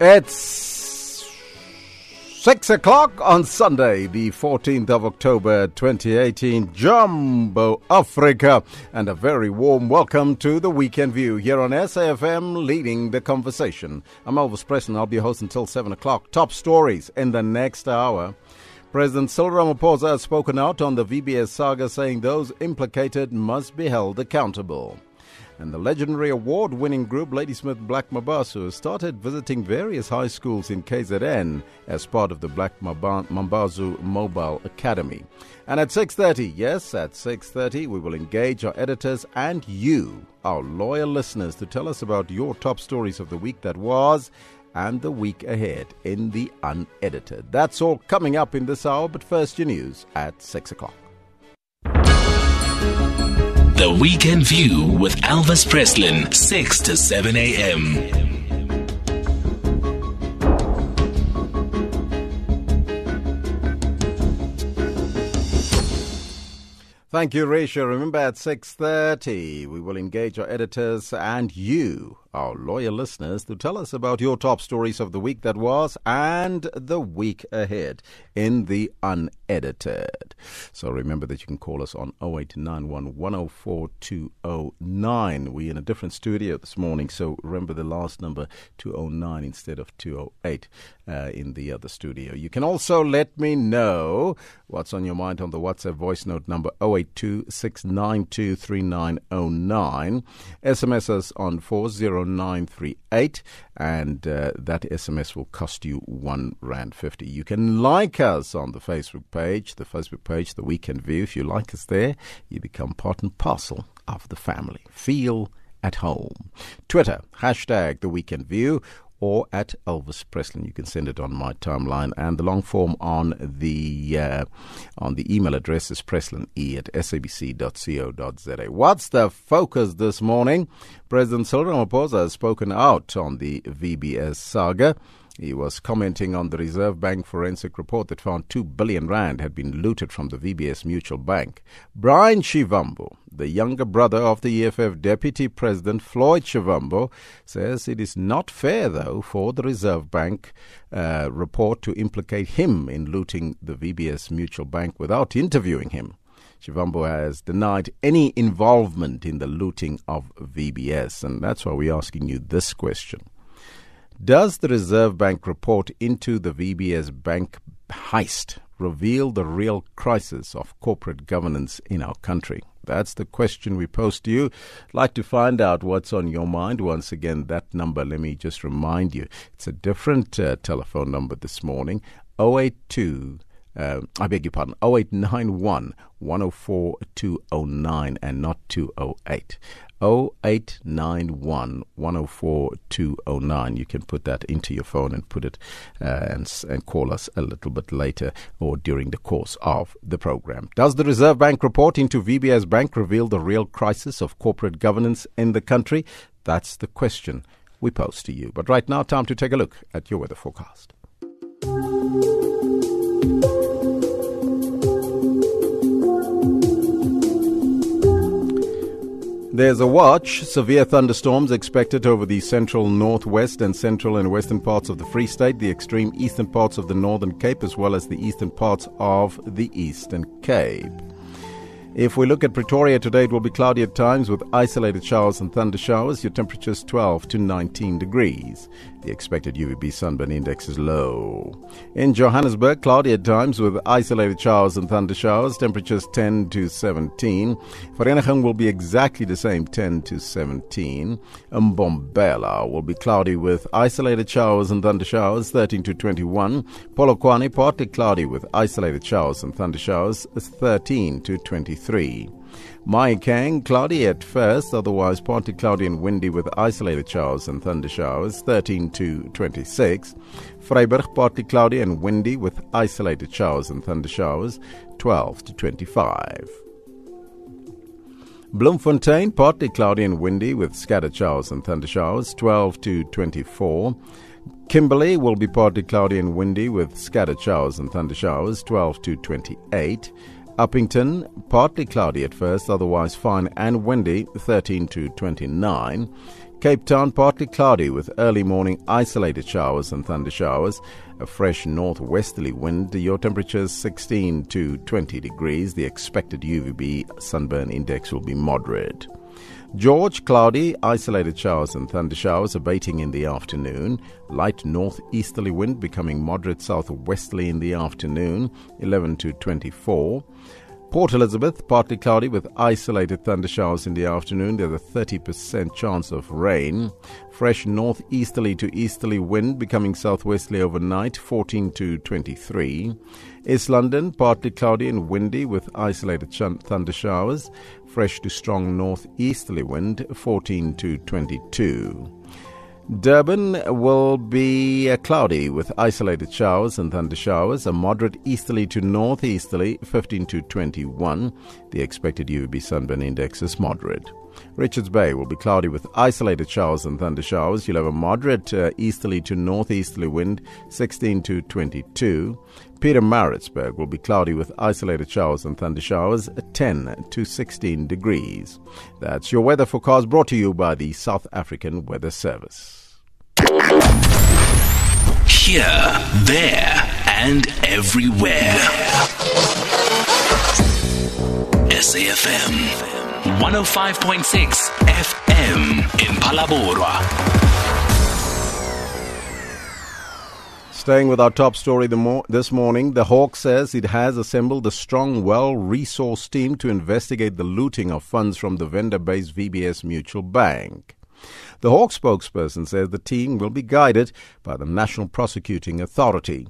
It's six o'clock on Sunday, the 14th of October 2018. Jumbo Africa, and a very warm welcome to the Weekend View here on SAFM, leading the conversation. I'm Elvis Presslin. I'll be your host until seven o'clock. Top stories in the next hour. President Cyril Ramaphosa has spoken out on the VBS saga, saying those implicated must be held accountable. And the legendary award winning group Ladysmith Black Mambazo started visiting various high schools in KZN as part of the Black Mambazo Mobile Academy. And at 6:30, yes, at 6:30 we will engage our editors and you, our loyal listeners to tell us about your top stories of the week that was and the week ahead in the unedited. That's all coming up in this hour, but first your news at 6 o'clock. The Weekend View with Elvis Presslin, 6 to 7 a.m. Thank you, Rachel. Remember at 6.30, we will engage our editors and you our loyal listeners to tell us about your top stories of the week that was and the week ahead in the unedited. So remember that you can call us on 0891 We're in a different studio this morning, so remember the last number 209 instead of 208 uh, in the other studio. You can also let me know what's on your mind on the WhatsApp voice note number 082 SMS us on 40 0938 and uh, that SMS will cost you one rand fifty. You can like us on the Facebook page, the Facebook page, the Weekend View. If you like us there, you become part and parcel of the family. Feel at home. Twitter, hashtag the Weekend View or at Elvis Presley. You can send it on my timeline, and the long form on the uh, on the email address is presline at sabc.co.za. What's the focus this morning? President Cyril Ramaphosa has spoken out on the VBS saga. He was commenting on the Reserve Bank forensic report that found 2 billion rand had been looted from the VBS Mutual Bank. Brian Shivambu, the younger brother of the EFF Deputy President Floyd Shivambu, says it is not fair, though, for the Reserve Bank uh, report to implicate him in looting the VBS Mutual Bank without interviewing him. Shivambu has denied any involvement in the looting of VBS, and that's why we're asking you this question. Does the Reserve Bank report into the VBS Bank heist reveal the real crisis of corporate governance in our country? That's the question we pose to you. Like to find out what's on your mind. Once again, that number, let me just remind you, it's a different uh, telephone number this morning 082. Uh, I beg your pardon, 0891 104 209 and not 208. 0891 104 209. You can put that into your phone and put it uh, and, and call us a little bit later or during the course of the program. Does the Reserve Bank report into VBS Bank reveal the real crisis of corporate governance in the country? That's the question we pose to you. But right now, time to take a look at your weather forecast. There's a watch. Severe thunderstorms expected over the central northwest and central and western parts of the Free State, the extreme eastern parts of the Northern Cape, as well as the eastern parts of the Eastern Cape. If we look at Pretoria today, it will be cloudy at times with isolated showers and thunder showers. Your temperature is 12 to 19 degrees. The expected UVB sunburn index is low. In Johannesburg, cloudy at times with isolated showers and thunder showers. Temperatures 10 to 17. Vereeniging will be exactly the same, 10 to 17. Mbombela will be cloudy with isolated showers and thunder showers, 13 to 21. Polokwane partly cloudy with isolated showers and thunder showers, 13 to 23. Mahikeng, cloudy at first, otherwise partly cloudy and windy with isolated showers and thunder showers, 13 to 26. Vryburg, partly cloudy and windy with isolated showers and thunder showers, 12 to 25. Bloemfontein, partly cloudy and windy with scattered showers and thunder showers, 12 to 24. Kimberley will be partly cloudy and windy with scattered showers and thunder showers, 12 to 28. Upington, partly cloudy at first, otherwise fine and windy, 13 to 29. Cape Town partly cloudy with early morning isolated showers and thunder showers. A fresh northwesterly wind. Your temperature is 16 to 20 degrees. The expected UVB sunburn index will be moderate. George, cloudy, isolated showers and thunder showers abating in the afternoon. Light northeasterly wind becoming moderate southwesterly in the afternoon, 11 to 24. Port Elizabeth, partly cloudy with isolated thunder showers in the afternoon. There's a 30% chance of rain. Fresh northeasterly to easterly wind becoming southwesterly overnight, 14 to 23. East London, partly cloudy and windy with isolated thunder showers. Fresh to strong northeasterly wind, 14 to 22. Durban will be uh, cloudy with isolated showers and thunder showers, a moderate easterly to northeasterly 15 to 21. The expected UVB sunburn index is moderate. Richards Bay will be cloudy with isolated showers and thunder showers. You'll have a moderate uh, easterly to northeasterly wind 16 to 22. Pietermaritzburg will be cloudy with isolated showers and thunder showers at 10 to 16 degrees. That's your weather forecast brought to you by the South African Weather Service. Here, there, and everywhere. SAFM 105.6 FM in Phalaborwa. Staying with our top story mo- this morning, the Hawk says it has assembled a strong, well resourced team to investigate the looting of funds from the Venda based VBS Mutual Bank. The Hawk spokesperson says the team will be guided by the National Prosecuting Authority.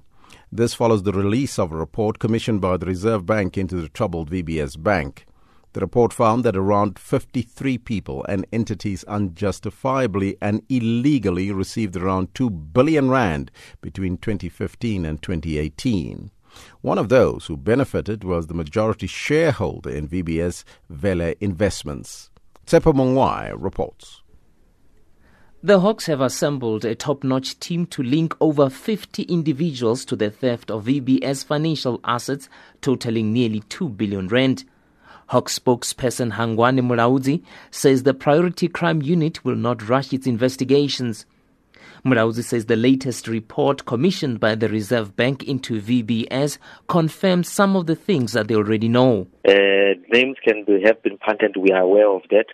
This follows the release of a report commissioned by the Reserve Bank into the troubled VBS Bank. The report found that around 53 people and entities unjustifiably and illegally received around 2 billion rand between 2015 and 2018. One of those who benefited was the majority shareholder in VBS Vele Investments. Tsepo Mongwai reports. The Hawks have assembled a top notch team to link over 50 individuals to the theft of VBS financial assets totaling nearly 2 billion rand. Hawk spokesperson Hangwani Mulaudzi says the priority crime unit will not rush its investigations. Mulaudzi says the latest report commissioned by the Reserve Bank into VBS confirms some of the things that they already know. Uh, names can be, have been punted, we are aware of that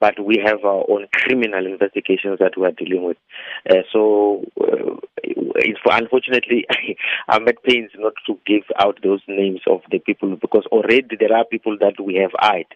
but we have our own criminal investigations that we are dealing with. Uh, so, uh, unfortunately, I'm at pains not to give out those names of the people because already there are people that we have eyed.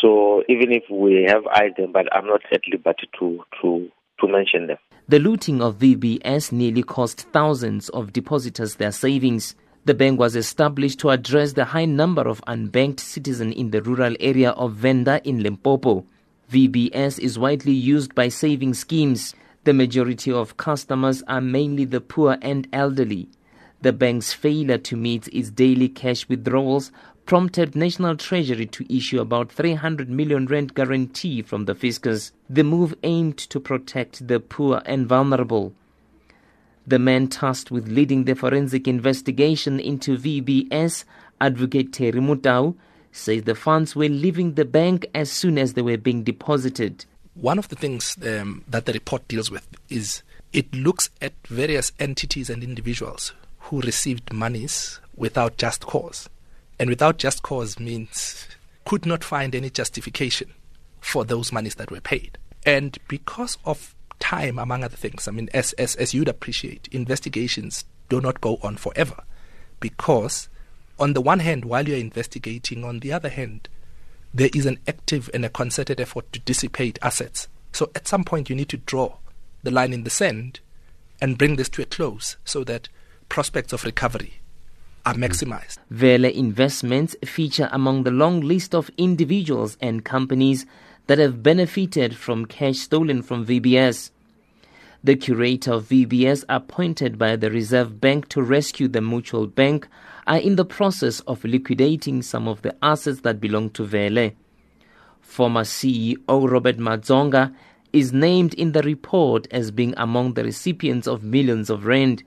So, even if we have eyed them, but I'm not at liberty to to to mention them. The looting of VBS nearly cost thousands of depositors their savings. The bank was established to address the high number of unbanked citizens in the rural area of Venda in Limpopo. VBS is widely used by saving schemes. The majority of customers are mainly the poor and elderly. The bank's failure to meet its daily cash withdrawals prompted National Treasury to issue about 300 million rand guarantee from the fiscus. The move aimed to protect the poor and vulnerable. The man tasked with leading the forensic investigation into VBS, Advocate Terry Motau, says the funds were leaving the bank as soon as they were being deposited. One of the things um, that the report deals with is it looks at various entities and individuals who received monies without just cause. And without just cause means could not find any justification for those monies that were paid. And because of time, among other things, I mean, as, as, as you'd appreciate, investigations do not go on forever because on the one hand, while you're investigating, on the other hand, there is an active and a concerted effort to dissipate assets. So at some point, you need to draw the line in the sand and bring this to a close so that prospects of recovery are hmm. maximized. Vele investments feature among the long list of individuals and companies that have benefited from cash stolen from VBS. The curator of VBS, appointed by the Reserve Bank to rescue the mutual bank, are in the process of liquidating some of the assets that belong to Vele. Former CEO Robert Madzonga is named in the report as being among the recipients of millions of rand.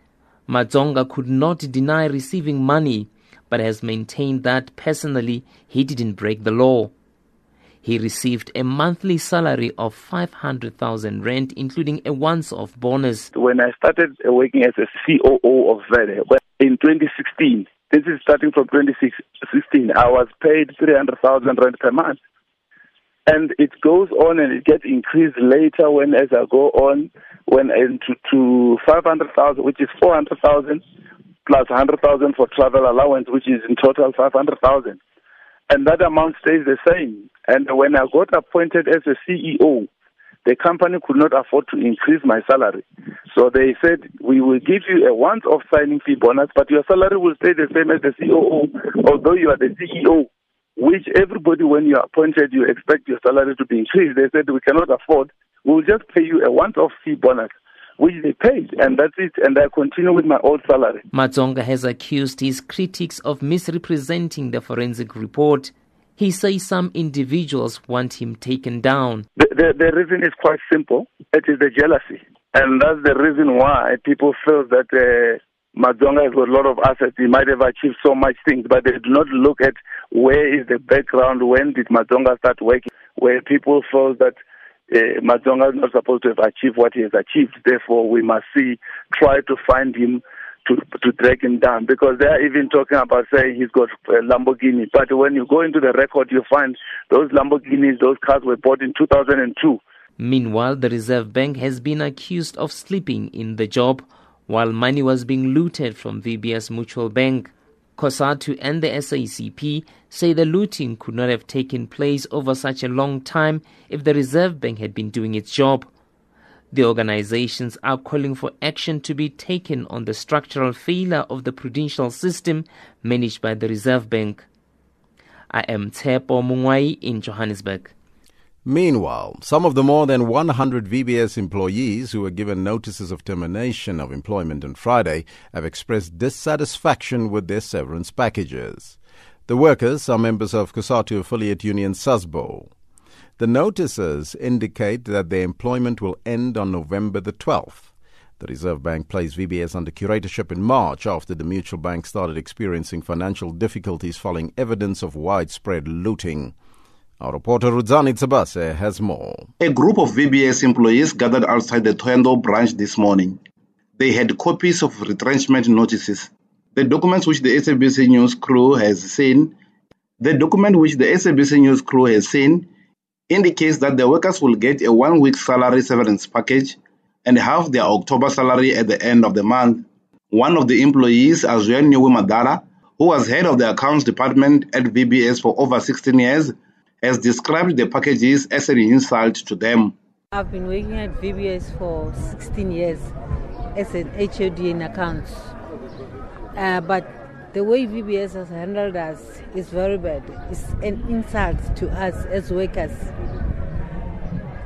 Madzonga could not deny receiving money, but has maintained that personally he didn't break the law. He received a monthly salary of 500,000 rand, including a once-off bonus. When I started working as a COO of Verde in 2016, this is starting from 2016, I was paid 300,000 rand per month. And it goes on and it gets increased later when as I go on, when into to 500,000, which is 400,000 plus 100,000 for travel allowance, which is in total 500,000. And that amount stays the same. And when I got appointed as a CEO, the company could not afford to increase my salary. So they said, we will give you a once-off signing fee bonus, but your salary will stay the same as the COO, although you are the CEO, which everybody, when you are appointed, you expect your salary to be increased. They said, we cannot afford. We'll just pay you a once-off fee bonus which they paid, and that's it. And I continue with my old salary. Madzonga has accused his critics of misrepresenting the forensic report. He says some individuals want him taken down. The, the, the reason is quite simple. It is the jealousy. And that's the reason why people feel that uh, Madzonga has got a lot of assets. He might have achieved so much things, but they do not look at where is the background, when did Madzonga start working, where people feel that uh, Madzonga is not supposed to have achieved what he has achieved. Therefore, we must see, try to find him to to drag him down because they are even talking about saying he's got a Lamborghini. But when you go into the record, you find those Lamborghinis, those cars were bought in 2002. Meanwhile, the Reserve Bank has been accused of sleeping in the job while money was being looted from VBS Mutual Bank. COSATU and the SACP say the looting could not have taken place over such a long time if the Reserve Bank had been doing its job. The organizations are calling for action to be taken on the structural failure of the prudential system managed by the Reserve Bank. I am Tepo Mungwai in Johannesburg. Meanwhile, some of the more than 100 VBS employees who were given notices of termination of employment on Friday have expressed dissatisfaction with their severance packages. The workers are members of COSATU affiliate union SASBO. The notices indicate that their employment will end on November the 12th. The Reserve Bank placed VBS under curatorship in March after the mutual bank started experiencing financial difficulties following evidence of widespread looting. Our reporter Rudzani Tshivhase has more. A group of VBS employees gathered outside the Thohoyandou branch this morning. They had copies of retrenchment notices. The documents which the SABC News crew has seen, the document which the SABC News crew has seen indicates that the workers will get a one-week salary severance package and half their October salary at the end of the month. One of the employees, Azuen Madara, who was head of the accounts department at VBS for over 16 years, has described the packages as an insult to them. I've been working at VBS for 16 years as an HOD in accounts. Uh, but the way VBS has handled us is very bad. It's an insult to us as workers.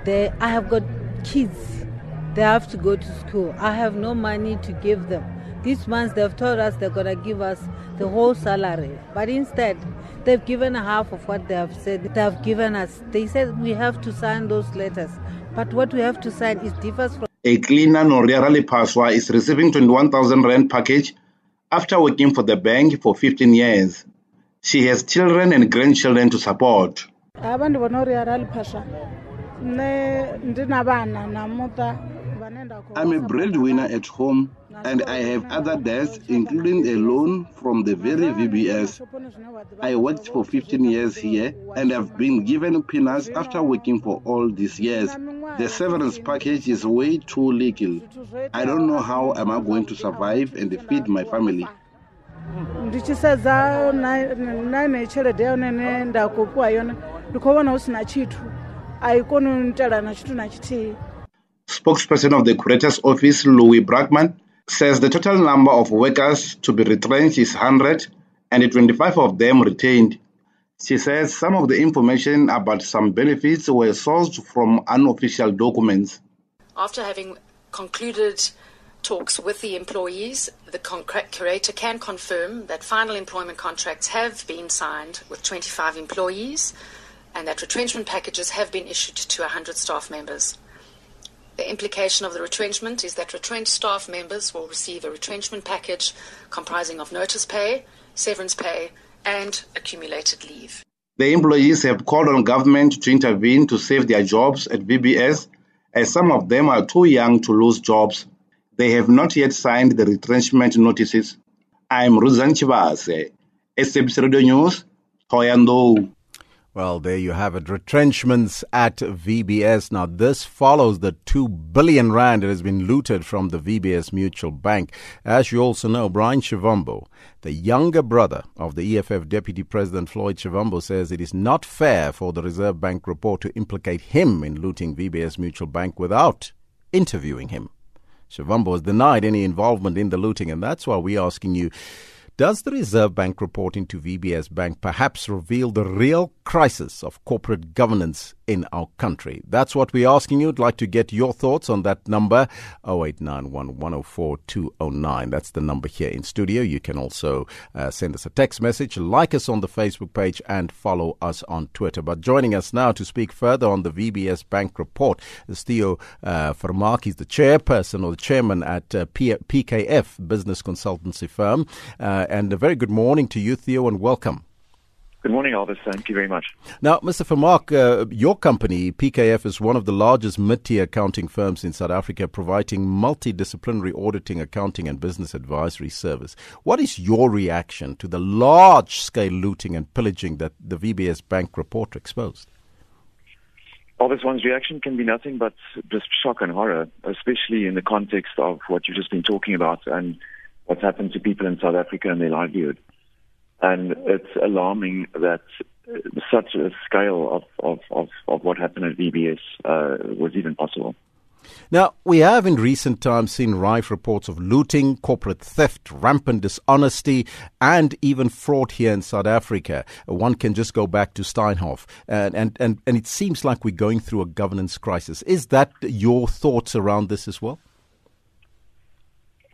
They, I have got kids. They have to go to school. I have no money to give them. This month they've told us they're going to give us the whole salary. But instead, they've given half of what they have said they have given us. They said we have to sign those letters. But what we have to sign is differs from. A cleaner, Noriara Paswa, is receiving 21,000 Rand package after working for the bank for 15 years. She has children and grandchildren to support. I'm a breadwinner at home and I have other debts, including a loan from the very VBS. I worked for 15 years here and have been given peanuts after working for all these years. The severance package is way too little. I don't know how am I going to survive and feed my family. ndichisedza naine tshelede ya yone nda khou fhiwa yone ndi khou vhona hu si na tshithu a i koni u itela na tshithu na tshithihi spokesperson of the curator's office louis brackman says the total number of workers to be retrenched is 100 and 25 of them retained. She says some of the information about some benefits were sourced from unofficial documents. After having concluded talks with the employees, the curator can confirm that final employment contracts have been signed with 25 employees and that retrenchment packages have been issued to 100 staff members. The implication of the retrenchment is that retrenched staff members will receive a retrenchment package comprising of notice pay, severance pay, and accumulated leave. The employees have called on government to intervene to save their jobs at VBS, as some of them are too young to lose jobs. They have not yet signed the retrenchment notices. I'm Rudzani Tshivhase, SABC Radio News, Thohoyandou. Well, there you have it. Retrenchments at VBS. Now, this follows the 2 billion rand that has been looted from the VBS Mutual Bank. As you also know, Brian Shivambu, the younger brother of the EFF Deputy President Floyd Shivambu, says it is not fair for the Reserve Bank report to implicate him in looting VBS Mutual Bank without interviewing him. Shivambu has denied any involvement in the looting, and that's why we're asking you does the Reserve Bank report into VBS Bank perhaps reveal the real crisis of corporate governance in our country? That's what we're asking you. I'd like to get your thoughts on that number 0891 That's the number here in studio. You can also uh, send us a text message, like us on the Facebook page, and follow us on Twitter. But joining us now to speak further on the VBS Bank report is Theo uh, He's the chairperson or the chairman at uh, P- PKF Business Consultancy Firm. Uh, and a very good morning to you, Theo, and welcome. Good morning, Elvis. Thank you very much. Now, Mr. Vermaak, uh, your company, PKF, is one of the largest mid tier accounting firms in South Africa, providing multidisciplinary auditing, accounting, and business advisory service. What is your reaction to the large scale looting and pillaging that the VBS Bank report exposed? Elvis, one's reaction can be nothing but just shock and horror, especially in the context of what you've just been talking about and what's happened to people in South Africa and their livelihood. And it's alarming that such a scale of, of, of, of what happened at VBS uh, was even possible. Now, we have in recent times seen rife reports of looting, corporate theft, rampant dishonesty, and even fraud here in South Africa. One can just go back to Steinhoff, and, and, and, and it seems like we're going through a governance crisis. Is that your thoughts around this as well?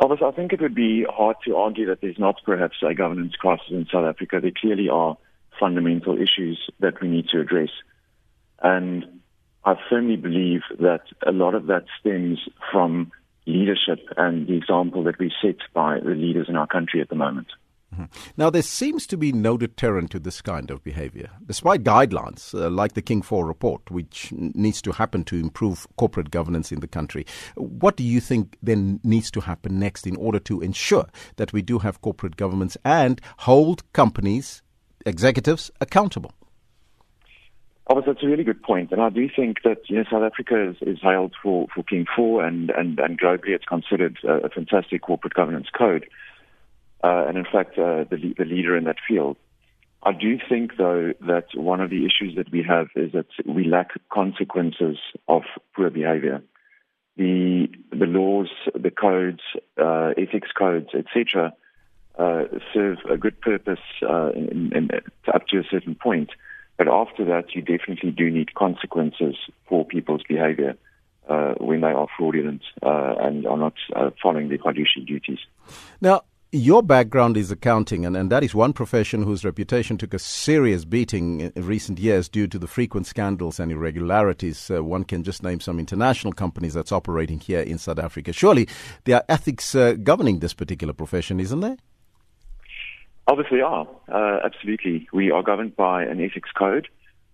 Elvis, I think it would be hard to argue that there's not perhaps a governance crisis in South Africa. There clearly are fundamental issues that we need to address. And I firmly believe that a lot of that stems from leadership and the example that we set by the leaders in our country at the moment. Mm-hmm. Now, there seems to be no deterrent to this kind of behavior, despite guidelines uh, like the King 4 report, which needs to happen to improve corporate governance in the country. What do you think then needs to happen next in order to ensure that we do have corporate governments and hold companies, executives accountable? Oh, that's a really good point. point, and I do think that you know South Africa is, is hailed for, for King Four, and, and, and globally it's considered a, a fantastic corporate governance code uh, and in fact, uh, the, the leader in that field. I do think, though, that one of the issues that we have is that we lack consequences of poor behavior. The the laws, the codes, uh, ethics codes, etc., uh, serve a good purpose uh, in, in, up to a certain point, but after that, you definitely do need consequences for people's behavior uh, when they are fraudulent uh, and are not uh, following their fiduciary duties. Now, your background is accounting, and, and that is one profession whose reputation took a serious beating in recent years due to the frequent scandals and irregularities. Uh, one can just name some international companies that's operating here in South Africa. Surely there are ethics uh, governing this particular profession, isn't there? Obviously, are. Uh, absolutely. We are governed by an ethics code.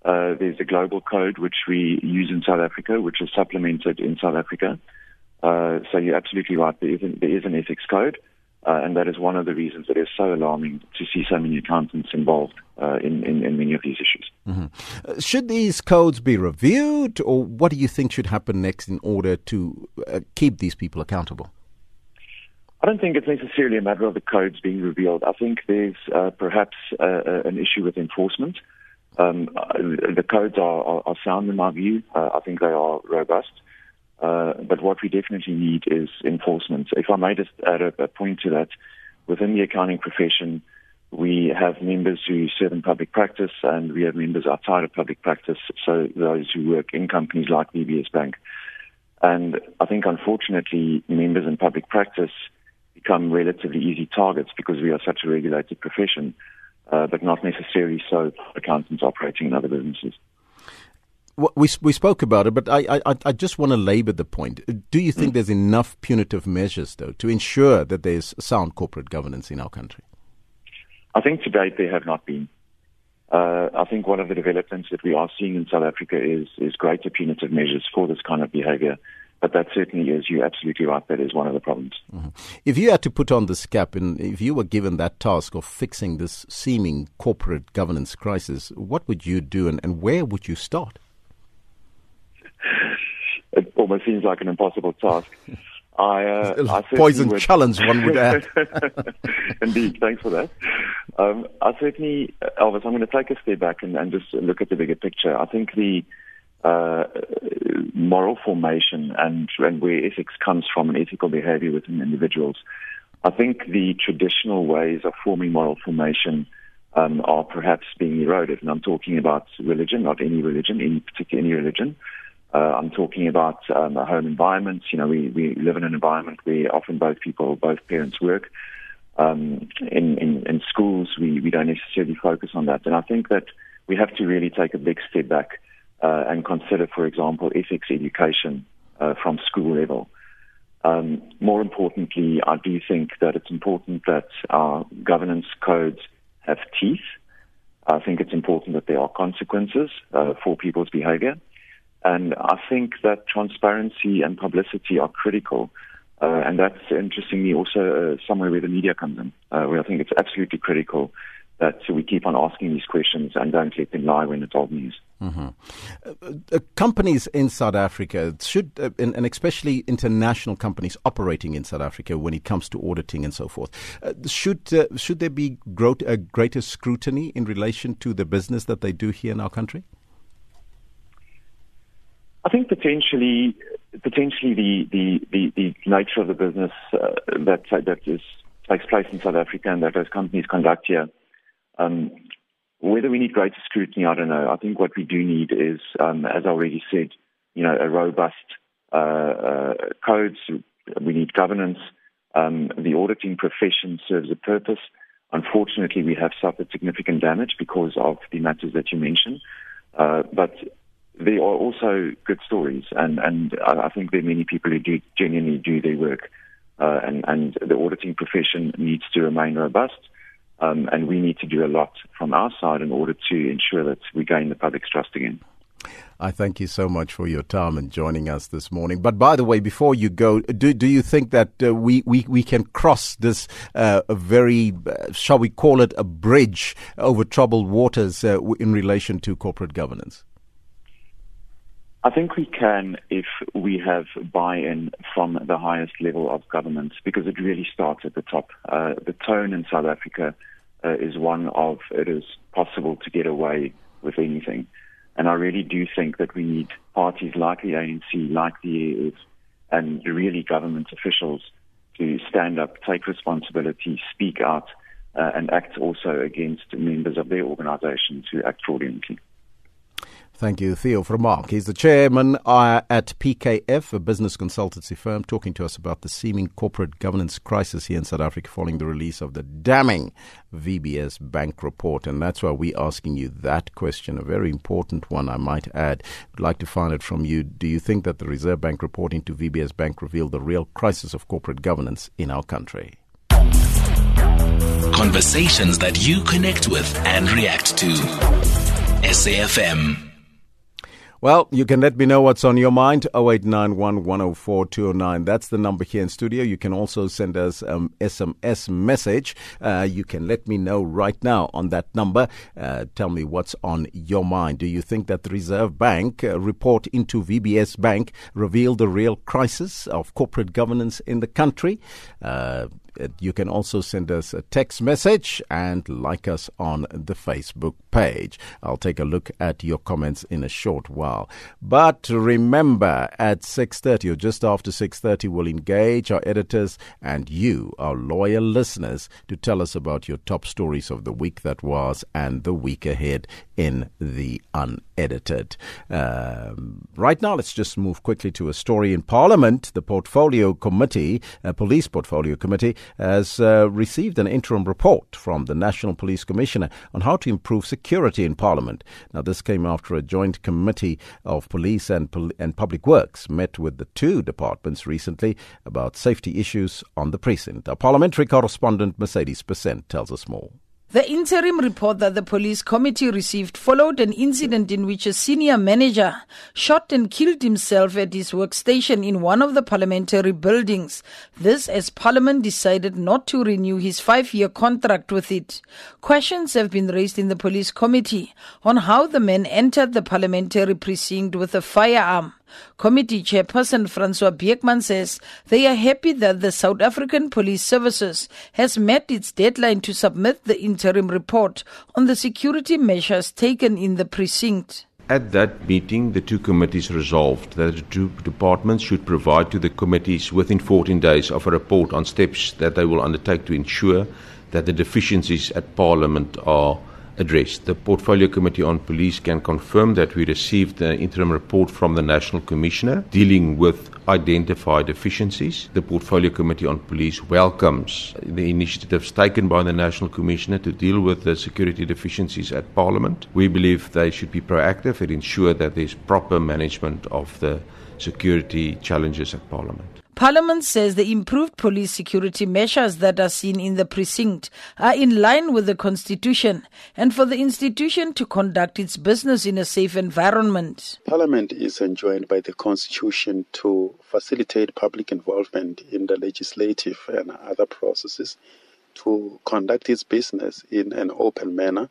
Uh, there's a global code which we use in South Africa, which is supplemented in South Africa. Uh, so you're absolutely right. There is an, there is an ethics code. Uh, and that is one of the reasons that is so alarming to see so many accountants involved uh, in, in, in, many of these issues. Mm-hmm. Uh, should these codes be reviewed, or what do you think should happen next in order to uh, keep these people accountable? I don't think it's necessarily a matter of the codes being revealed. I think there's uh, perhaps uh, an issue with enforcement. Um, the codes are, are, are, sound in my view. I think they are robust. Uh, but what we definitely need is enforcement. If I may just add a, a point to that, within the accounting profession, we have members who serve in public practice and we have members outside of public practice, so those who work in companies like VBS Bank. And I think unfortunately members in public practice become relatively easy targets because we are such a regulated profession, uh, but not necessarily so accountants operating in other businesses we we spoke about it, but I I, I just want to labour the point. Do you think mm. there's enough punitive measures though to ensure that there's sound corporate governance in our country? I think to date there have not been. Uh, I think one of the developments that we are seeing in South Africa is is greater punitive measures for this kind of behaviour. But that certainly is, you're absolutely right, that is one of the problems. Mm-hmm. If you had to put on this cap and if you were given that task of fixing this seeming corporate governance crisis, what would you do and, and where would you start? It almost seems like an impossible task. I, uh, I poison would... challenge, one would add. Indeed, thanks for that. Um, I certainly, Elvis, I'm going to take a step back and, and, just look at the bigger picture. I think the uh, moral formation and, and where ethics comes from and ethical behavior within individuals, I think the traditional ways of forming moral formation um, are perhaps being eroded. And I'm talking about religion, not any religion, any particular any religion. Uh, I'm talking about um, home environment. You know, we, we live in an environment where often both people, both parents work. Um, in, in, in schools, we, we don't necessarily focus on that. And I think that we have to really take a big step back uh, and consider, for example, ethics education uh, from school level. Um, more importantly, I do think that it's important that our governance codes have teeth. I think it's important that there are consequences uh, for people's behavior. And I think that transparency and publicity are critical. Uh, and that's interestingly also uh, somewhere where the media comes in, uh, where I think it's absolutely critical that we keep on asking these questions and don't let them lie when it's old news. Mm-hmm. Uh, companies in South Africa should, uh, and, and, especially international companies operating in South Africa, when it comes to auditing and so forth, uh, should should there be a greater scrutiny in relation to the business that they do here in our country? I think potentially, potentially the the, the, the nature of the business uh, that that is takes place in South Africa and that those companies conduct here. Um, whether we need greater scrutiny, I don't know. I think what we do need is, um, as I already said, you know, a robust uh, uh, codes. We need governance. Um, the auditing profession serves a purpose. Unfortunately, we have suffered significant damage because of the matters that you mentioned. Uh, but there are also good stories, and, and I think there are many people who do genuinely do their work, uh, and, and the auditing profession needs to remain robust, um, and we need to do a lot from our side in order to ensure that we gain the public's trust again. I thank you so much for your time and joining us this morning. But by the way, before you go, do do you think that uh, we, we we can cross this uh, very, uh, shall we call it, a bridge over troubled waters uh, in relation to corporate governance? I think we can if we have buy-in from the highest level of government because it really starts at the top. Uh, the tone in South Africa uh, is one of it is possible to get away with anything. And I really do think that we need parties like the ANC, like the EF, and really government officials to stand up, take responsibility, speak out, uh, and act also against members of their organizations who act fraudulently. Thank you, Theo Vermaak. He's the chairman at PKF, a business consultancy firm, talking to us about the seeming corporate governance crisis here in South Africa following the release of the damning VBS Bank report. And that's why we're asking you that question, a very important one, I might add. I'd like to find it from you. Do you think that the Reserve Bank reporting to VBS Bank revealed the real crisis of corporate governance in our country? Conversations that you connect with and react to. SAFM. Well, you can let me know what's on your mind. 0891 104 209. That's the number here in studio. You can also send us an SMS message. Uh, you can let me know right now on that number. Uh, tell me what's on your mind. Do you think that the Reserve Bank uh, report into VBS Bank revealed the real crisis of corporate governance in the country? You can also send us a text message and like us on the Facebook page. I'll take a look at your comments in a short while. But remember, at 6.30 or just after 6.30, we'll engage our editors and you, our loyal listeners, to tell us about your top stories of the week that was and the week ahead in the unedited. Um, right now, let's just move quickly to a story in Parliament. The Portfolio Committee, uh, Police Portfolio Committee, has uh, received an interim report from the National Police Commissioner on how to improve security in Parliament. Now, this came after a joint committee of police and, pol- and public works met with the two departments recently about safety issues on the precinct. Our parliamentary correspondent Mercedes Besent tells us more. The interim report that the police committee received followed an incident in which a senior manager shot and killed himself at his workstation in one of the parliamentary buildings. This as Parliament decided not to renew his five year contract with it. Questions have been raised in the police committee on how the man entered the parliamentary precinct with a firearm. Committee Chairperson Francois Beukman says they are happy that the South African Police Services has met its deadline to submit the interim report on the security measures taken in the precinct. At that meeting, the two committees resolved that the two departments should provide to the committees within 14 days of a report on steps that they will undertake to ensure that the deficiencies at Parliament are addressed. The Portfolio Committee on Police can confirm that we received the interim report from the National Commissioner dealing with identified deficiencies. The Portfolio Committee on Police welcomes the initiatives taken by the National Commissioner to deal with the security deficiencies at Parliament. We believe they should be proactive and ensure that there's proper management of the security challenges at Parliament. Parliament says the improved police security measures that are seen in the precinct are in line with the Constitution and for the institution to conduct its business in a safe environment. Parliament is enjoined by the Constitution to facilitate public involvement in the legislative and other processes, to conduct its business in an open manner,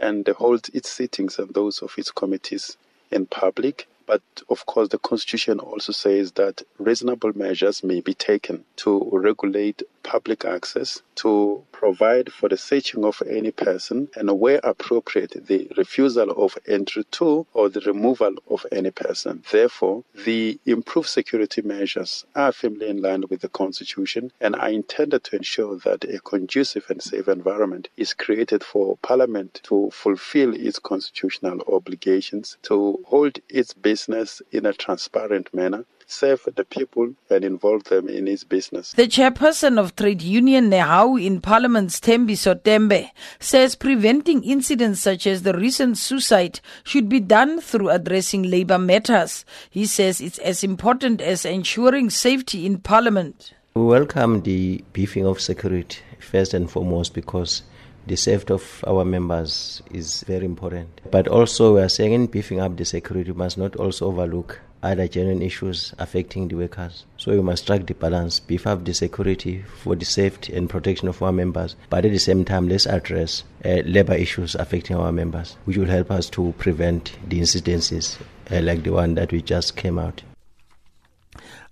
and hold its sittings and those of its committees in public but of course, the Constitution also says that reasonable measures may be taken to regulate public access, to provide for the searching of any person, and where appropriate, the refusal of entry to or the removal of any person. Therefore, the improved security measures are firmly in line with the Constitution and are intended to ensure that a conducive and safe environment is created for Parliament to fulfill its constitutional obligations, to hold its business in a transparent manner, serve the people and involve them in his business. The chairperson of Trade Union Nehawu in Parliament's Thembi Sotembe says preventing incidents such as the recent suicide should be done through addressing labour matters. He says it's as important as ensuring safety in Parliament. We welcome the beefing of security first and foremost because the safety of our members is very important. But also, we are saying in beefing up the security, we must not also overlook other genuine issues affecting the workers. So we must strike the balance, beef up the security for the safety and protection of our members, but at the same time, let's address uh, labor issues affecting our members, which will help us to prevent the incidences uh, like the one that we just came out.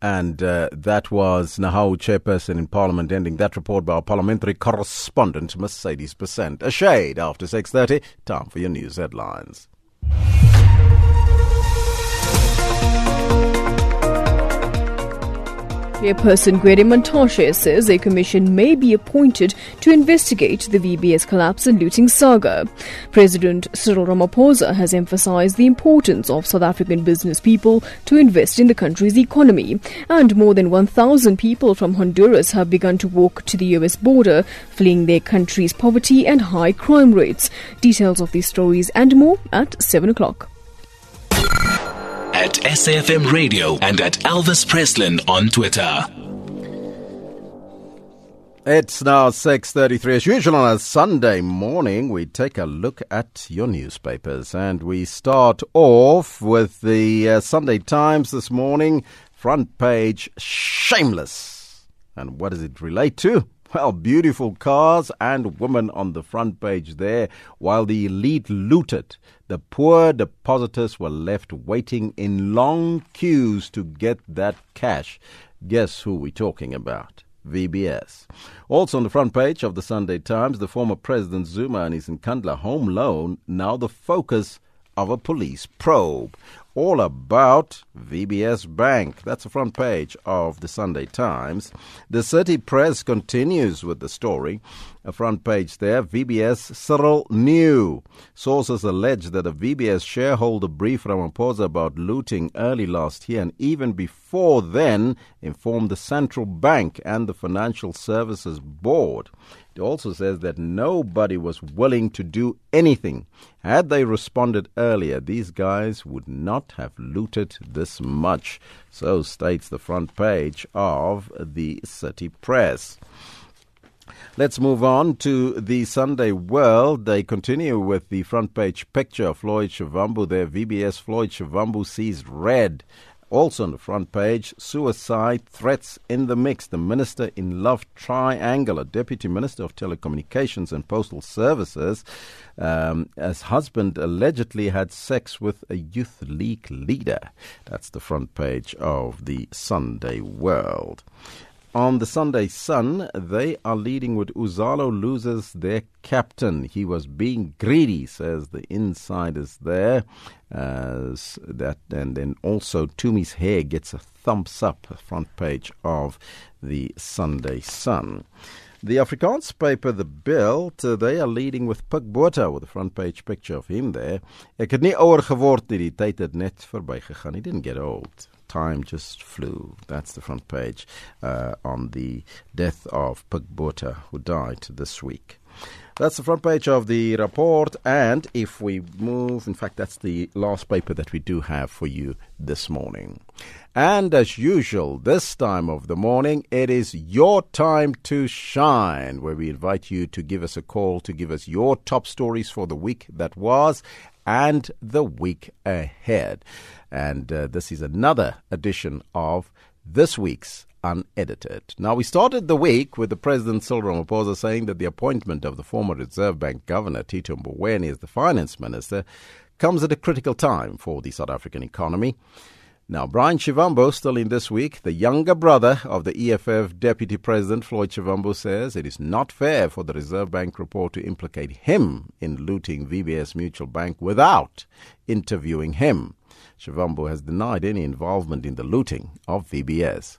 And uh, that was Nehawu chairperson in Parliament, ending that report by our parliamentary correspondent, Mercedes Besent. A shade after 6.30, time for your news headlines. Chairperson Gwede Mantashe says a commission may be appointed to investigate the VBS collapse and looting saga. President Cyril Ramaphosa has emphasized the importance of South African business people to invest in the country's economy. And more than 1,000 people from Honduras have begun to walk to the US border, fleeing their country's poverty and high crime rates. Details of these stories and more at 7 o'clock at SAFM Radio and at Elvis Presslin on Twitter. It's now 6.33. As usual on a Sunday morning, we take a look at your newspapers. And we start off with the uh, Sunday Times this morning. Front page, shameless. And what does it relate to? Well, beautiful cars and women on the front page there, while the elite looted. The poor depositors were left waiting in long queues to get that cash. Guess who we're talking about? VBS. Also on the front page of the Sunday Times, the former President Zuma and his Nkandla home loan now the focus of a police probe all about VBS Bank. That's the front page of the Sunday Times. The City Press continues with the story. A front page there VBS Cyril knew. Sources allege that a VBS shareholder briefed Ramaphosa about looting early last year and even before then informed the central bank and the Financial Services Board. It also says that nobody was willing to do anything. Had they responded earlier, these guys would not have looted this much. So states the front page of the City Press. Let's move on to the Sunday World. They continue with the front page picture of Floyd Shivambu there. VBS Floyd Shivambu sees red. Also on the front page, suicide threats in the mix. The minister in love triangle, a deputy minister of telecommunications and postal services, um, as husband allegedly had sex with a youth league leader. That's the front page of the Sunday World. On the Sunday Sun, they are leading with Uzalo loses their captain. He was being greedy, says the insiders there. As that, and then also Tumi's hair gets a thumbs up. Front page of the Sunday Sun. The Afrikaans paper, The Bild, uh, they are leading with Pik with a front page picture of him there. Ek het nie ouer geword nie, die tyd het net verbygegaan. He didn't get old time just flew. That's the front page uh, on the death of Pik Botha, who died this week. That's the front page of the Rapport. And if we move, in fact, that's the last paper that we do have for you this morning. And as usual, this time of the morning, it is your time to shine, where we invite you to give us a call to give us your top stories for the week that was and the week ahead. And uh, this is another edition of this week's Unedited. Now, we started the week with the President Cyril Ramaphosa saying that the appointment of the former Reserve Bank Governor Tito Mboweni as the finance minister comes at a critical time for the South African economy. Now, Brian Shivambu, still in this week, the younger brother of the EFF Deputy President Floyd Shivambu, says it is not fair for the Reserve Bank report to implicate him in looting VBS Mutual Bank without interviewing him. Shivambu has denied any involvement in the looting of VBS.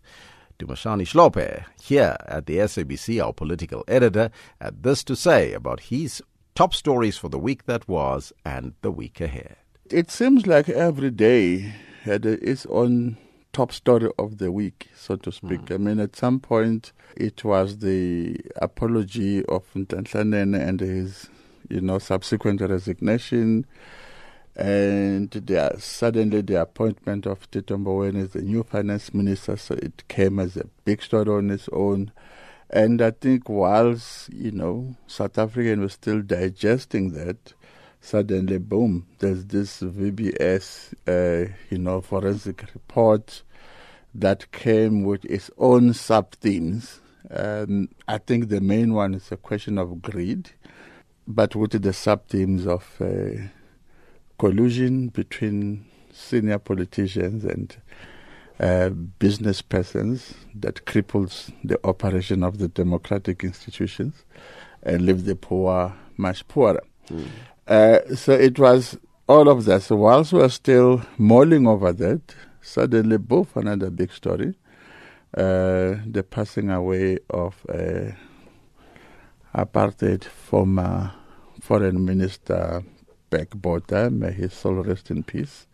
Dumisani Hlophe, here at the SABC, our political editor, had this to say about his top stories for the week that was and the week ahead. It seems like every day had its own top story of the week, so to speak. Mm. I mean, at some point, it was the apology of Nhlanhla Nene and his, you know, subsequent resignation and the, suddenly the appointment of Tito Mboweni as the new finance minister, so it came as a big story on its own. And I think whilst, you know, South African was still digesting that, suddenly, boom, there's this VBS, uh, you know, forensic report that came with its own sub-themes. Um, I think the main one is a question of greed, but with the sub-themes of... Uh, collusion between senior politicians and uh, business persons that cripples the operation of the democratic institutions and leaves the poor much poorer. Mm. Uh, so it was all of that. So whilst we were still mulling over that, suddenly both another big story, uh, the passing away of a apartheid former foreign minister Botha, may his soul rest in peace,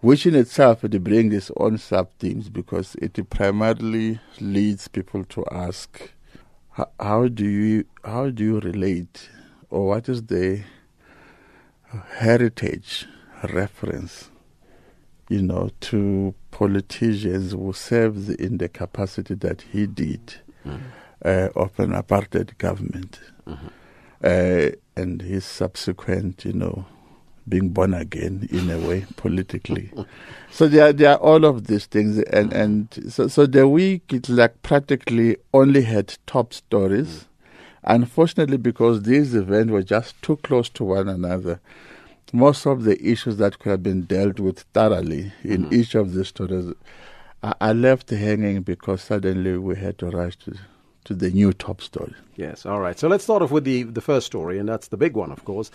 which in itself it brings its own sub themes because it primarily leads people to ask how do you how do you relate or what is the heritage reference you know to politicians who served in the capacity that he did mm-hmm. uh, of an apartheid government mm-hmm. uh, and his subsequent you know being born again in a way politically. so there are, there are all of these things, and and so so the week it like practically only had top stories. Unfortunately, because these events were just too close to one another, most of the issues that could have been dealt with thoroughly in mm-hmm. each of the stories are left hanging because suddenly we had to rush to to the new top story. Yes, all right. So let's start off with the, the first story, and that's the big one, of course.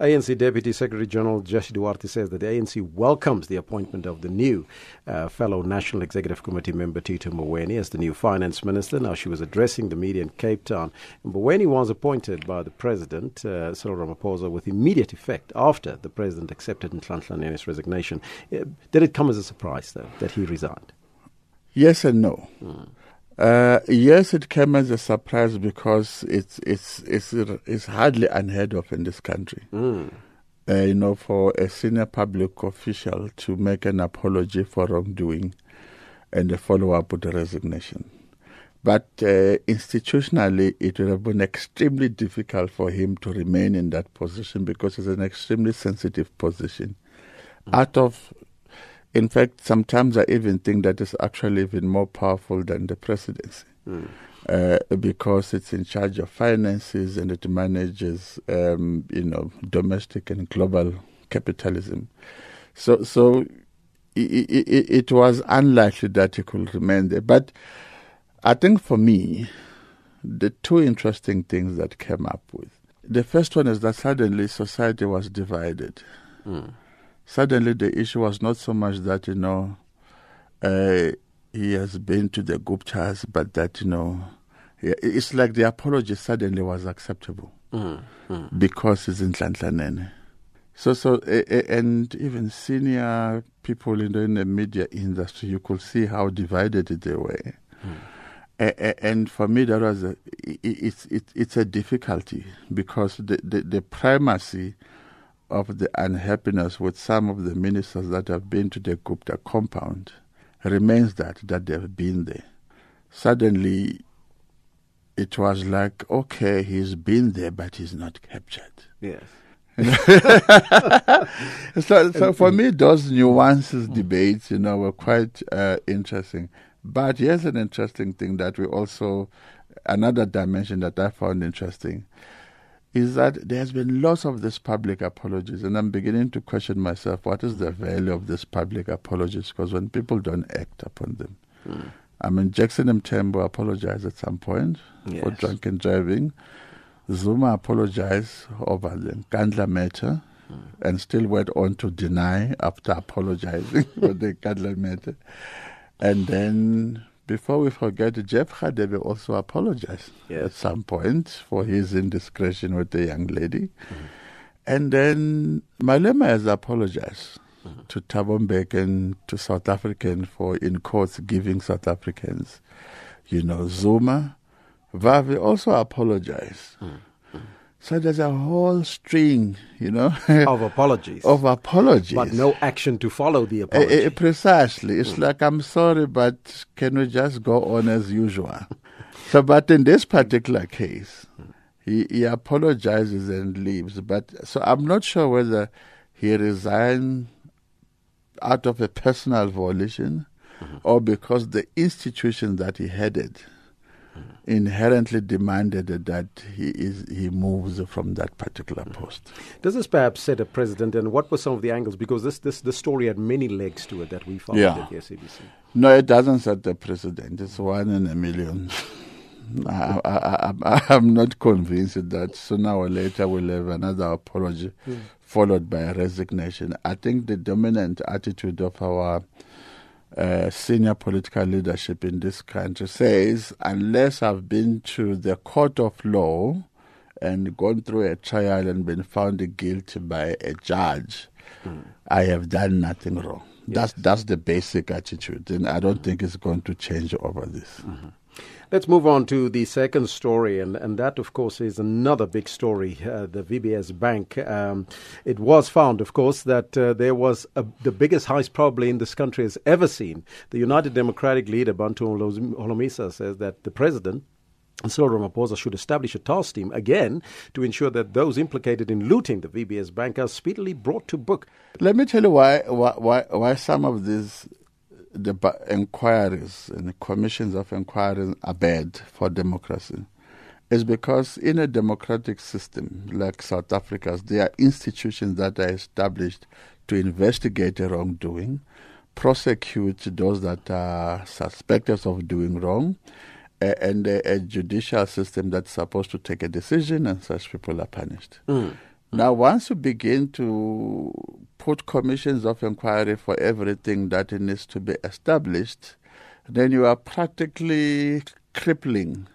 ANC Deputy Secretary General Jessie Duarte says that the ANC welcomes the appointment of the new uh, fellow National Executive Committee member Tito Mboweni as the new finance minister. Now, she was addressing the media in Cape Town. Mboweni was appointed by the president, uh, Cyril Ramaphosa, with immediate effect after the president accepted Nhlanhla resignation. Uh, did it come as a surprise, though, that he resigned? Yes and no. Mm. Uh, yes, it came as a surprise because it's it's it's it's hardly unheard of in this country. Mm. Uh, you know, for a senior public official to make an apology for wrongdoing and a follow up with a resignation. But uh, institutionally, it would have been extremely difficult for him to remain in that position because it's an extremely sensitive position. Mm. Out of, in fact, sometimes I even think that it's actually even more powerful than the presidency. Mm. Uh, because it's in charge of finances and it manages, um, you know, domestic and global capitalism. So, so it, it, it was unlikely that he could remain there. But I think for me, the two interesting things that came up with. The first one is that suddenly society was divided. Mm. Suddenly the issue was not so much that, you know, uh, he has been to the Guptas, but that, you know, it's like the apology suddenly was acceptable mm. Mm. because he's in Nhlanhla Nene. So, so, and even senior people in the, in the media industry, you could see how divided they were. Mm. And for me, that was a, it's it, it's a difficulty because the, the, the primacy of the unhappiness with some of the ministers that have been to the Gupta compound remains that that they've been there. Suddenly, it was like, okay, he's been there, but he's not captured. Yes. so, so for me, those nuances debates, you know, were quite uh, interesting. But here's an interesting thing that we also, another dimension that I found interesting, is that there has been lots of these public apologies, and I'm beginning to question myself: what is the value of these public apologies? Because when people don't act upon them, mm. I mean, Jackson Mthembu apologized at some point yes. for drunken driving. Zuma apologized over the Nkandla matter mm. and still went on to deny after apologizing for the Nkandla matter. And then, before we forget, Jeff Radebe also apologized yes. at some point for his indiscretion with the young lady. Mm. And then Malema has apologized mm-hmm. to Thabo Mbeki and to South African for, in courts, giving South Africans, you know, Zuma Vavi also apologized. Mm. So there's a whole string, you know, of apologies. of apologies. But no action to follow the apology. Uh, precisely. It's mm. like, I'm sorry, but can we just go on as usual? so, but in this particular case, he, he apologizes and leaves. But so I'm not sure whether he resigned out of a personal volition mm-hmm. or because the institution that he headed inherently demanded that he is he moves from that particular post. Does this perhaps set a precedent, and what were some of the angles? Because this this this story had many legs to it that we found yeah. at the SABC. No, it doesn't set a precedent. It's one in a million. I, I, I, I'm not convinced that sooner or later we'll have another apology mm. followed by a resignation. I think the dominant attitude of our uh, senior political leadership in this country says unless I've been to the court of law and gone through a trial and been found guilty by a judge, mm. I have done nothing wrong. Yes. That's that's the basic attitude, and I don't mm think it's going to change over this. Mm-hmm. Let's move on to the second story, and, and that, of course, is another big story. Uh, the VBS Bank. Um, it was found, of course, that uh, there was a, the biggest heist probably in this country has ever seen. The United Democratic leader, Bantu Holomisa, says that the president Cyril Ramaphosa should establish a task team again to ensure that those implicated in looting the VBS bank are speedily brought to book. Let me tell you why why why some of these the inquiries and the commissions of inquiries are bad for democracy is because in a democratic system like South Africa's, there are institutions that are established to investigate wrongdoing, prosecute those that are suspected of doing wrong, and a, a, judicial system that's supposed to take a decision and such people are punished. Mm. Now, once you begin to put commissions of inquiry for everything that needs to be established, then you are practically crippling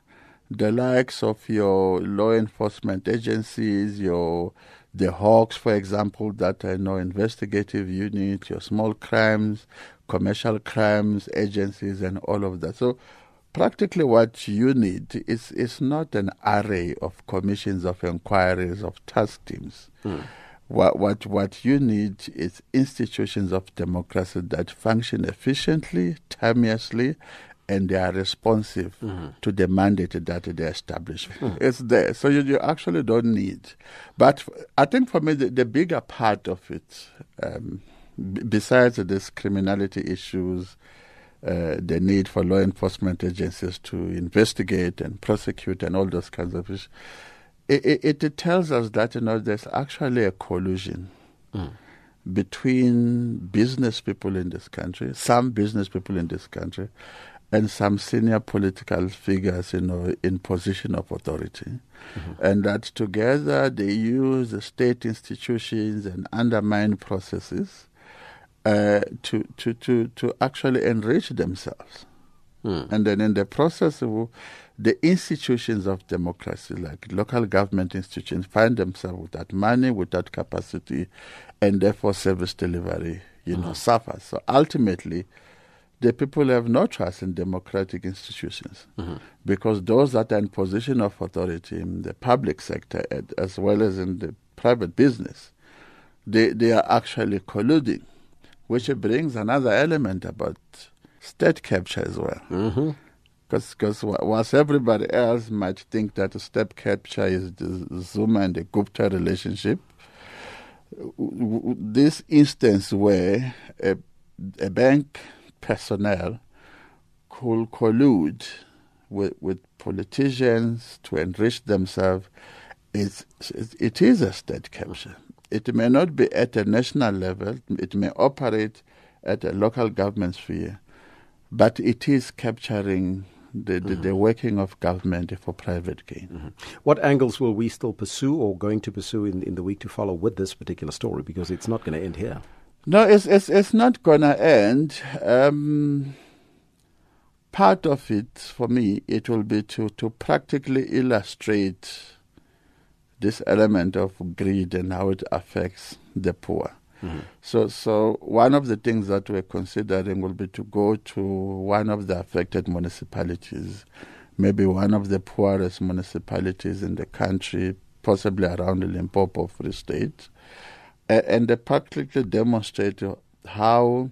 the likes of your law enforcement agencies, your the Hawks, for example, that are no investigative unit, your small crimes, commercial crimes agencies, and all of that. So practically what you need is, is not an array of commissions of inquiries of task teams. Mm. What, what, what you need is institutions of democracy that function efficiently, timeously, and they are responsive Mm-hmm. to the mandate that they establish. It's there. So you, you actually don't need. But I think for me, the, the bigger part of it, um, b- besides this criminality issues, uh, the need for law enforcement agencies to investigate and prosecute and all those kinds of issues, it, it, it tells us that you know there's actually a collusion between business people in this country, some business people in this country, and some senior political figures, you know, in position of authority, and that together they use the state institutions and undermine processes uh, to, to, to, to actually enrich themselves. Hmm. And then in the process, the institutions of democracy, like local government institutions, find themselves without money, without capacity, and therefore service delivery, you know, hmm. suffers. So ultimately, the people have no trust in democratic institutions mm-hmm. because those that are in position of authority in the public sector as well as in the private business, they, they are actually colluding, which brings another element about state capture as well. Mm-hmm. Because whilst everybody else might think that state capture is the Zuma and the Gupta relationship, w- w- this instance where a, a bank personnel could collude with, with politicians to enrich themselves, it's, it is a state capture. It may not be at a national level, it may operate at a local government sphere, but it is capturing the, the, the working of government for private gain. What angles will we still pursue or going to pursue in, in the week to follow with this particular story? Because it's not going to end here. No, it's it's it's not gonna end. Um, part of it for me, it will be to to practically illustrate this element of greed and how it affects the poor. Mm-hmm. So, so one of the things that we're considering will be to go to one of the affected municipalities, maybe one of the poorest municipalities in the country, possibly around the Limpopo Free State, and they practically demonstrate how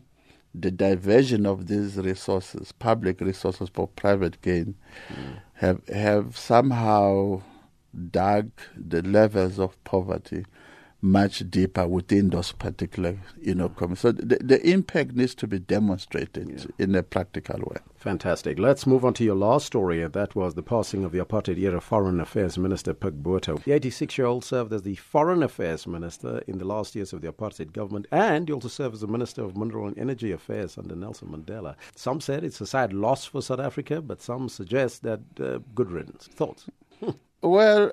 the diversion of these resources, public resources for private gain, mm. have have somehow dug the levels of poverty much deeper within those particular, you know, communities. So the, the impact needs to be demonstrated in a practical way. Fantastic. Let's move on to your last story, and that was the passing of the apartheid era Foreign Affairs Minister Pik Botha. The 86 year old served as the Foreign Affairs Minister in the last years of the apartheid government, and he also served as the Minister of Mineral and Energy Affairs under Nelson Mandela. Some said it's a sad loss for South Africa, but some suggest that uh, good riddance. Thoughts? Well,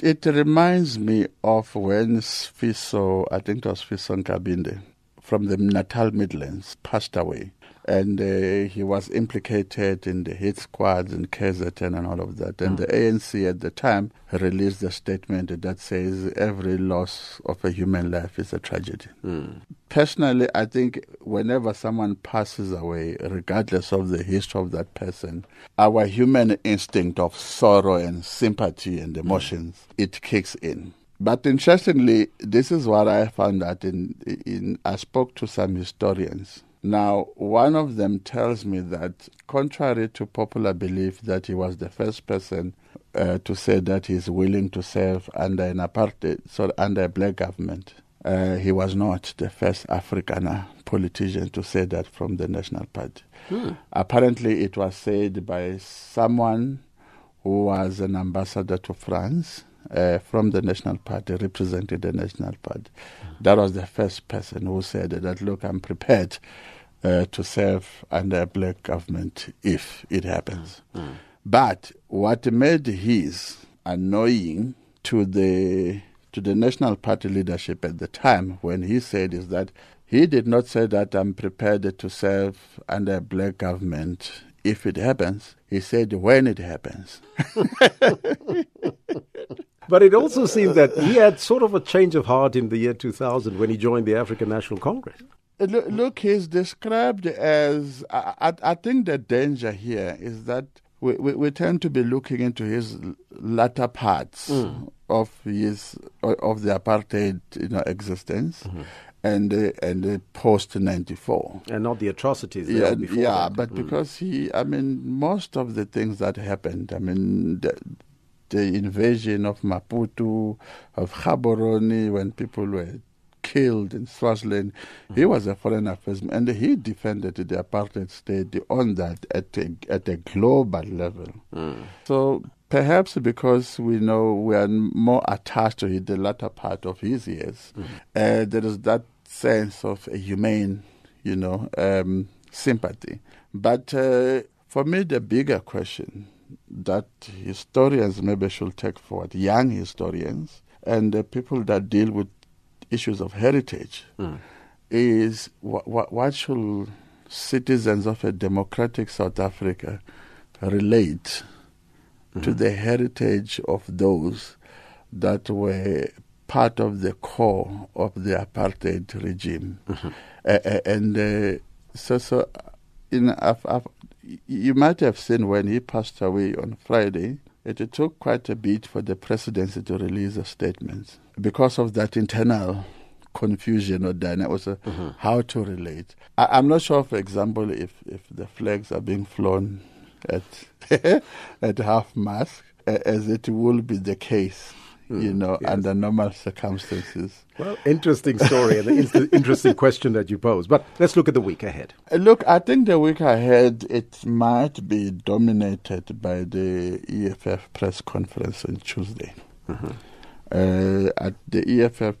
it reminds me of when Sfiso, I think it was Sfiso Nkabinde, from the Natal Midlands, passed away. And uh, he was implicated in the hit squads in KZN and all of that. And the mm. ANC at the time released a statement that says every loss of a human life is a tragedy. Mm. Personally, I think whenever someone passes away, regardless of the history of that person, our human instinct of sorrow and sympathy and mm. emotions, it kicks in. But interestingly, this is what I found out in, in I spoke to some historians. Now, one of them tells me that, contrary to popular belief, that he was the first person uh, to say that he's willing to serve under an apartheid, so under a black government. Uh, he was not the first Afrikaner politician to say that from the National Party. Hmm. Apparently, it was said by someone who was an ambassador to France uh, from the National Party, represented the National Party. That was the first person who said that, look, I'm prepared uh, to serve under a black government if it happens. But what made his annoying to the to the National Party leadership at the time when he said is that he did not say that I'm prepared to serve under a black government if it happens. He said when it happens. But it also seems that he had sort of a change of heart in the year 2000 when he joined the African National Congress. Look, look, he's described as. I, I, think the danger here is that we, we, we tend to be looking into his latter parts of his of the apartheid you know existence. Mm-hmm. And uh, and uh, post ninety four, and not the atrocities. Yeah, before yeah, that. but Mm. because he, I mean, most of the things that happened, I mean, the, the invasion of Maputo, of Gaborone, when people were killed in Swaziland, he was a foreign affairs man, and he defended the apartheid state on that at a, at a global level. So perhaps because we know we are more attached to the latter part of his years, uh, there is that sense of a humane, you know, um, sympathy. But uh, for me, the bigger question that historians maybe should take forward, young historians and the people that deal with issues of heritage, Mm. is what, what, what should citizens of a democratic South Africa relate to the heritage of those that were part of the core of the apartheid regime. Uh, uh, and uh, so, so you, know, I've, I've, you might have seen when he passed away on Friday, it took quite a bit for the presidency to release a statement because of that internal confusion or dynamic, also mm-hmm. how to relate. I, I'm not sure, for example, if, if the flags are being flown at at half mast, as it will be the case, you Mm, know, yes. under normal circumstances. Well, interesting story and an interesting question that you pose. But let's look at the week ahead. Uh, Look, I think the week ahead it might be dominated by the EFF press conference on Tuesday. Uh, at the EFF,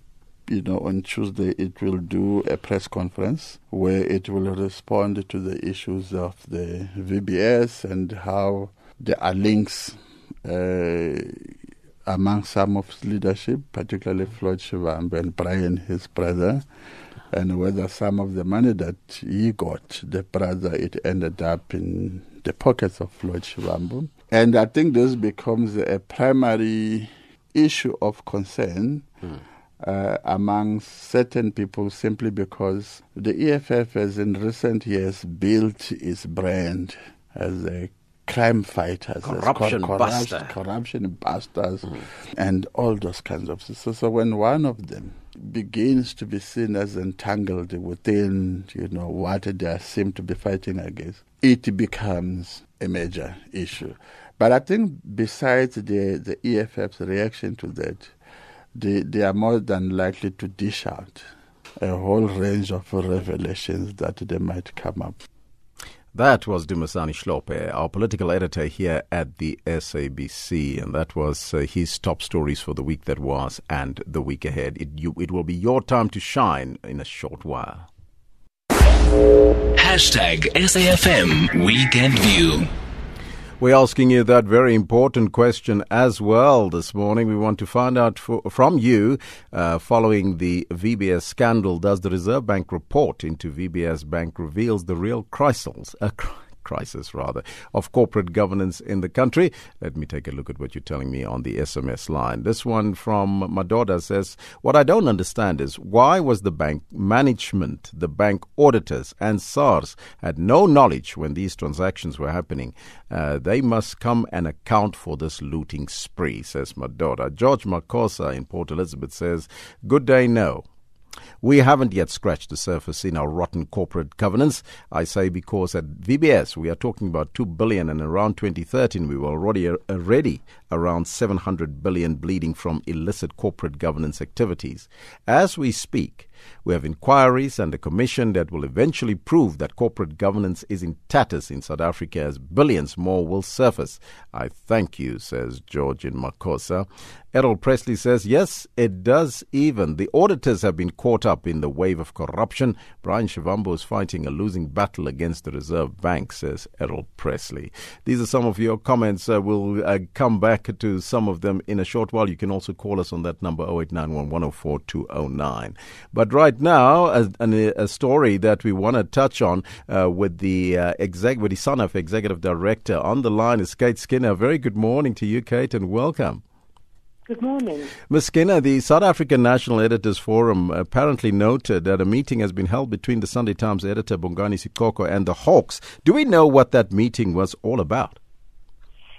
you know, on Tuesday it will do a press conference where it will respond to the issues of the VBS and how there are links uh, among some of his leadership, particularly Floyd Shivambu and Brian, his brother, and whether some of the money that he got, the brother, it ended up in the pockets of Floyd Shivambu. And I think this becomes a primary issue of concern uh, among certain people simply because the EFF has in recent years built its brand as a crime fighters, Corruption cor- buster. corruption busters, hmm. and all those kinds of things. So, so when one of them begins to be seen as entangled within, you know, what they seem to be fighting against, it becomes a major issue. But I think besides the, the EFF's reaction to that, they, they are more than likely to dish out a whole range of revelations that they might come up. That was Dumisani Hlophe, our political editor here at the SABC, and that was uh, his top stories for the week that was and the week ahead. It, you, it will be your time to shine in a short while. Hashtag SAFM Weekend View. We're asking you that very important question as well this morning. We want to find out for, from you, uh, following the VBS scandal, does the Reserve Bank report into VBS Bank reveals the real crisis, uh, crisis rather, of corporate governance in the country? Let me take a look at what you're telling me on the SMS line. This one from Madoda says, What I don't understand is why was the bank management, the bank auditors, and SARS had no knowledge when these transactions were happening? Uh, they must come and account for this looting spree, says Madoda. George Makosa in Port Elizabeth says, Good day, no. We haven't yet scratched the surface in our rotten corporate governance. I say because at VBS we are talking about 2 billion and around 2013 we were already uh, already around 700 billion bleeding from illicit corporate governance activities. As we speak, we have inquiries and a commission that will eventually prove that corporate governance is in tatters in South Africa as billions more will surface. I thank you, says George in Makosa. Errol Presley says, yes, it does even. The auditors have been caught up in the wave of corruption. Brian Shivambu is fighting a losing battle against the Reserve Bank, says Errol Presley. These are some of your comments. Uh, we'll uh, come back to some of them in a short while. You can also call us on that number 0891 104 209. But right now, a, a, a story that we want to touch on uh, with the uh, exec, with the SANEF executive director on the line is Kate Skinner. Very good morning to you, Kate, and welcome. Good morning. Ms. Skinner, the South African National Editors Forum apparently noted that a meeting has been held between the Sunday Times editor Bongani Siqoko and the Hawks. Do we know what that meeting was all about?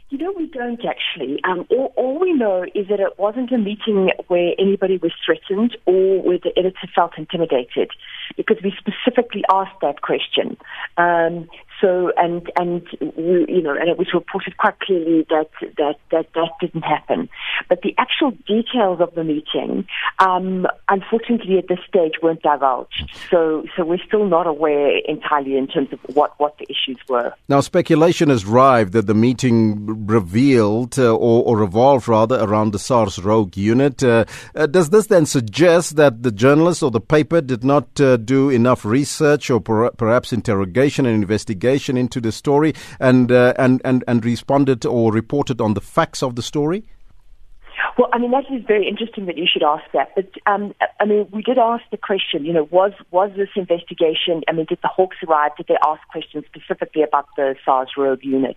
You know, we don't actually. Um, all, all, we know is that it wasn't a meeting where anybody was threatened or where the editor felt intimidated, because we specifically asked that question. Um, so, and and you know, and it was reported quite clearly that that that that didn't happen. But the actual details of the meeting, um, unfortunately, at this stage, weren't divulged. So, so we're still not aware entirely in terms of what what the issues were. Now, speculation has rived that the meeting revealed uh, or, or, revolved rather around the SARS rogue unit. Uh, uh, does this then suggest that the journalist or the paper did not uh, do enough research or per- perhaps interrogation and investigation into the story and, uh, and, and, and responded or reported on the facts of the story? Well, I mean, that is very interesting that you should ask that. But, um, I mean, we did ask the question, you know, was, was this investigation, I mean, did the Hawks arrive? Did they ask questions specifically about the SARS rogue unit?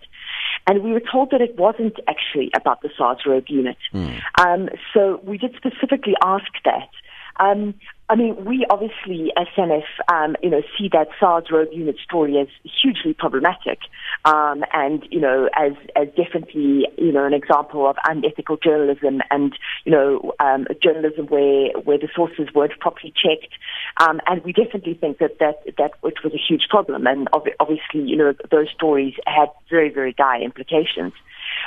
And we were told that it wasn't actually about the SARS rogue unit. Mm. Um, so we did specifically ask that. Um, I mean, we obviously, SANEF, um, you know, see that SARS rogue unit story as hugely problematic, um, and you know, as as definitely, you know, an example of unethical journalism and you know, um, journalism where where the sources weren't properly checked, um, and we definitely think that that that it was a huge problem, and obviously, you know, those stories had very very dire implications.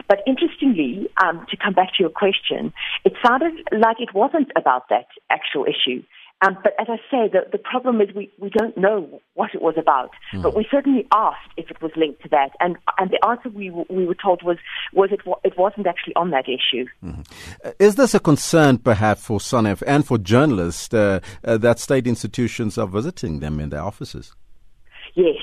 But interestingly, um, to come back to your question, it sounded like it wasn't about that actual issue. Um, but as I say, the, the problem is we, we don't know what it was about. Mm. But we certainly asked if it was linked to that, and and the answer we we were told was was it it wasn't actually on that issue. Mm-hmm. Uh, is this a concern, perhaps, for SANEF and for journalists uh, uh, that state institutions are visiting them in their offices? Yes,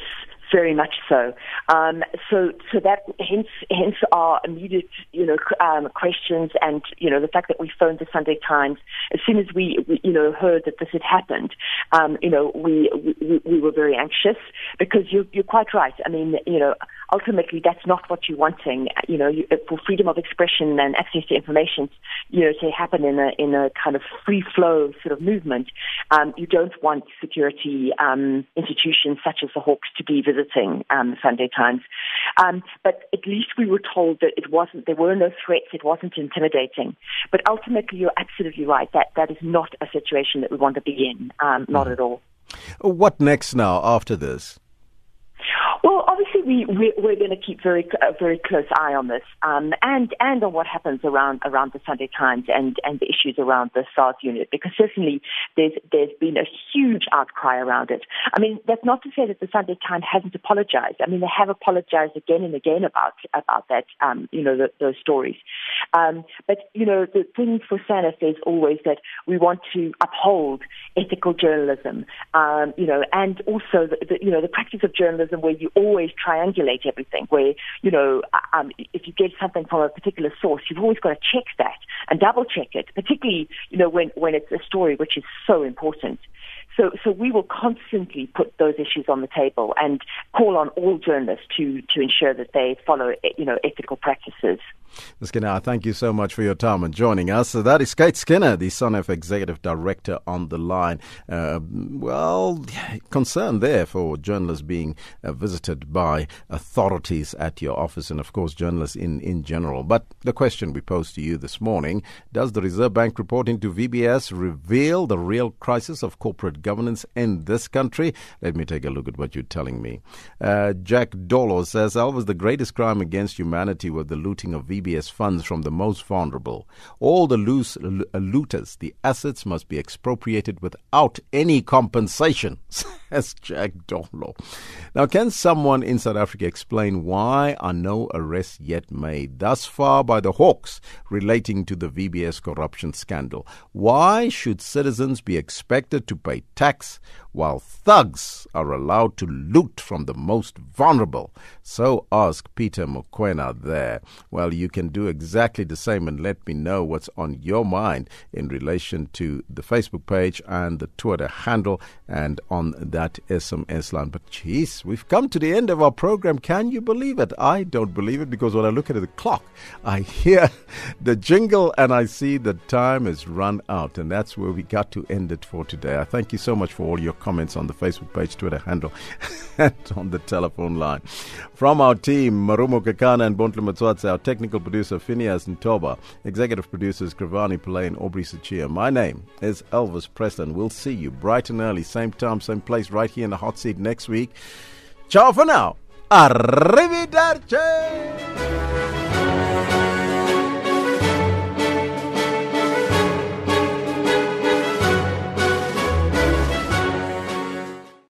very much so. Um, so, so that hence, hence our immediate, you know, um, questions, and you know, the fact that we phoned the Sunday Times as soon as we, we you know, heard that this had happened. Um, you know, we, we we were very anxious because you're you're quite right. I mean, you know, ultimately that's not what you're wanting. You know, you, for freedom of expression and access to information, you know, to happen in a in a kind of free flow sort of movement. Um, you don't want security um, institutions such as the Hawks to be visited visiting um, Sunday Times. Um, but at least we were told that it wasn't, there were no threats, it wasn't intimidating. But ultimately, you're absolutely right. That, that is not a situation that we want to be in, um, not mm. at all. What next now after this? Well, obviously, we, we we're going to keep very a very close eye on this, um, and and on what happens around around the Sunday Times and and the issues around the SARS unit, because certainly there's there's been a huge outcry around it. I mean, that's not to say that the Sunday Times hasn't apologized. I mean, they have apologized again and again about about that, um, you know, the, those stories. Um, but you know, the thing for SANEF is always that we want to uphold ethical journalism, um, you know, and also the, the you know the practice of journalism where you always triangulate everything, where, you know, um, if you get something from a particular source, you've always got to check that and double check it, particularly, you know, when, when it's a story which is so important. So, so we will constantly put those issues on the table and call on all journalists to, to ensure that they follow, you know, ethical practices. Skinner, thank you so much for your time and joining us. So that is Kate Skinner, the SANEF Executive Director, on the line. Uh, well, concern there for journalists being uh, visited by authorities at your office and, of course, journalists in, in general. But the question we posed to you this morning does the Reserve Bank report into VBS reveal the real crisis of corporate governance in this country? Let me take a look at what you're telling me. Uh, Jack Dolo says Elvis, the greatest crime against humanity was the looting of VBS CBS funds from the most vulnerable. All the loose uh, looters, the assets must be expropriated without any compensation, says Jack Dolo. Now, can someone in South Africa explain why are no arrests yet made thus far by the Hawks relating to the VBS corruption scandal? Why should citizens be expected to pay tax while thugs are allowed to loot from the most vulnerable? So ask Peter Mukwena there. Well, you can do exactly the same and let me know what's on your mind in relation to the Facebook page and the Twitter handle and on that SMS line. But jeez, we've come to the end of our program. Can you believe it? I don't believe it because when I look at the clock, I hear the jingle and I see the time has run out. And that's where we got to end it for today. I thank you so much for all your comments on the Facebook page, Twitter handle, and on the telephone line. From our team, Marumo Kakana and Matswatse, our technical producer, Phineas Ntoba, executive producers, Gravani Pillay and Aubrey Sachia. My name is Elvis Presslin. We'll see you bright and early, same time, same place, right here in the hot seat next week. Ciao for now. Arrivederci.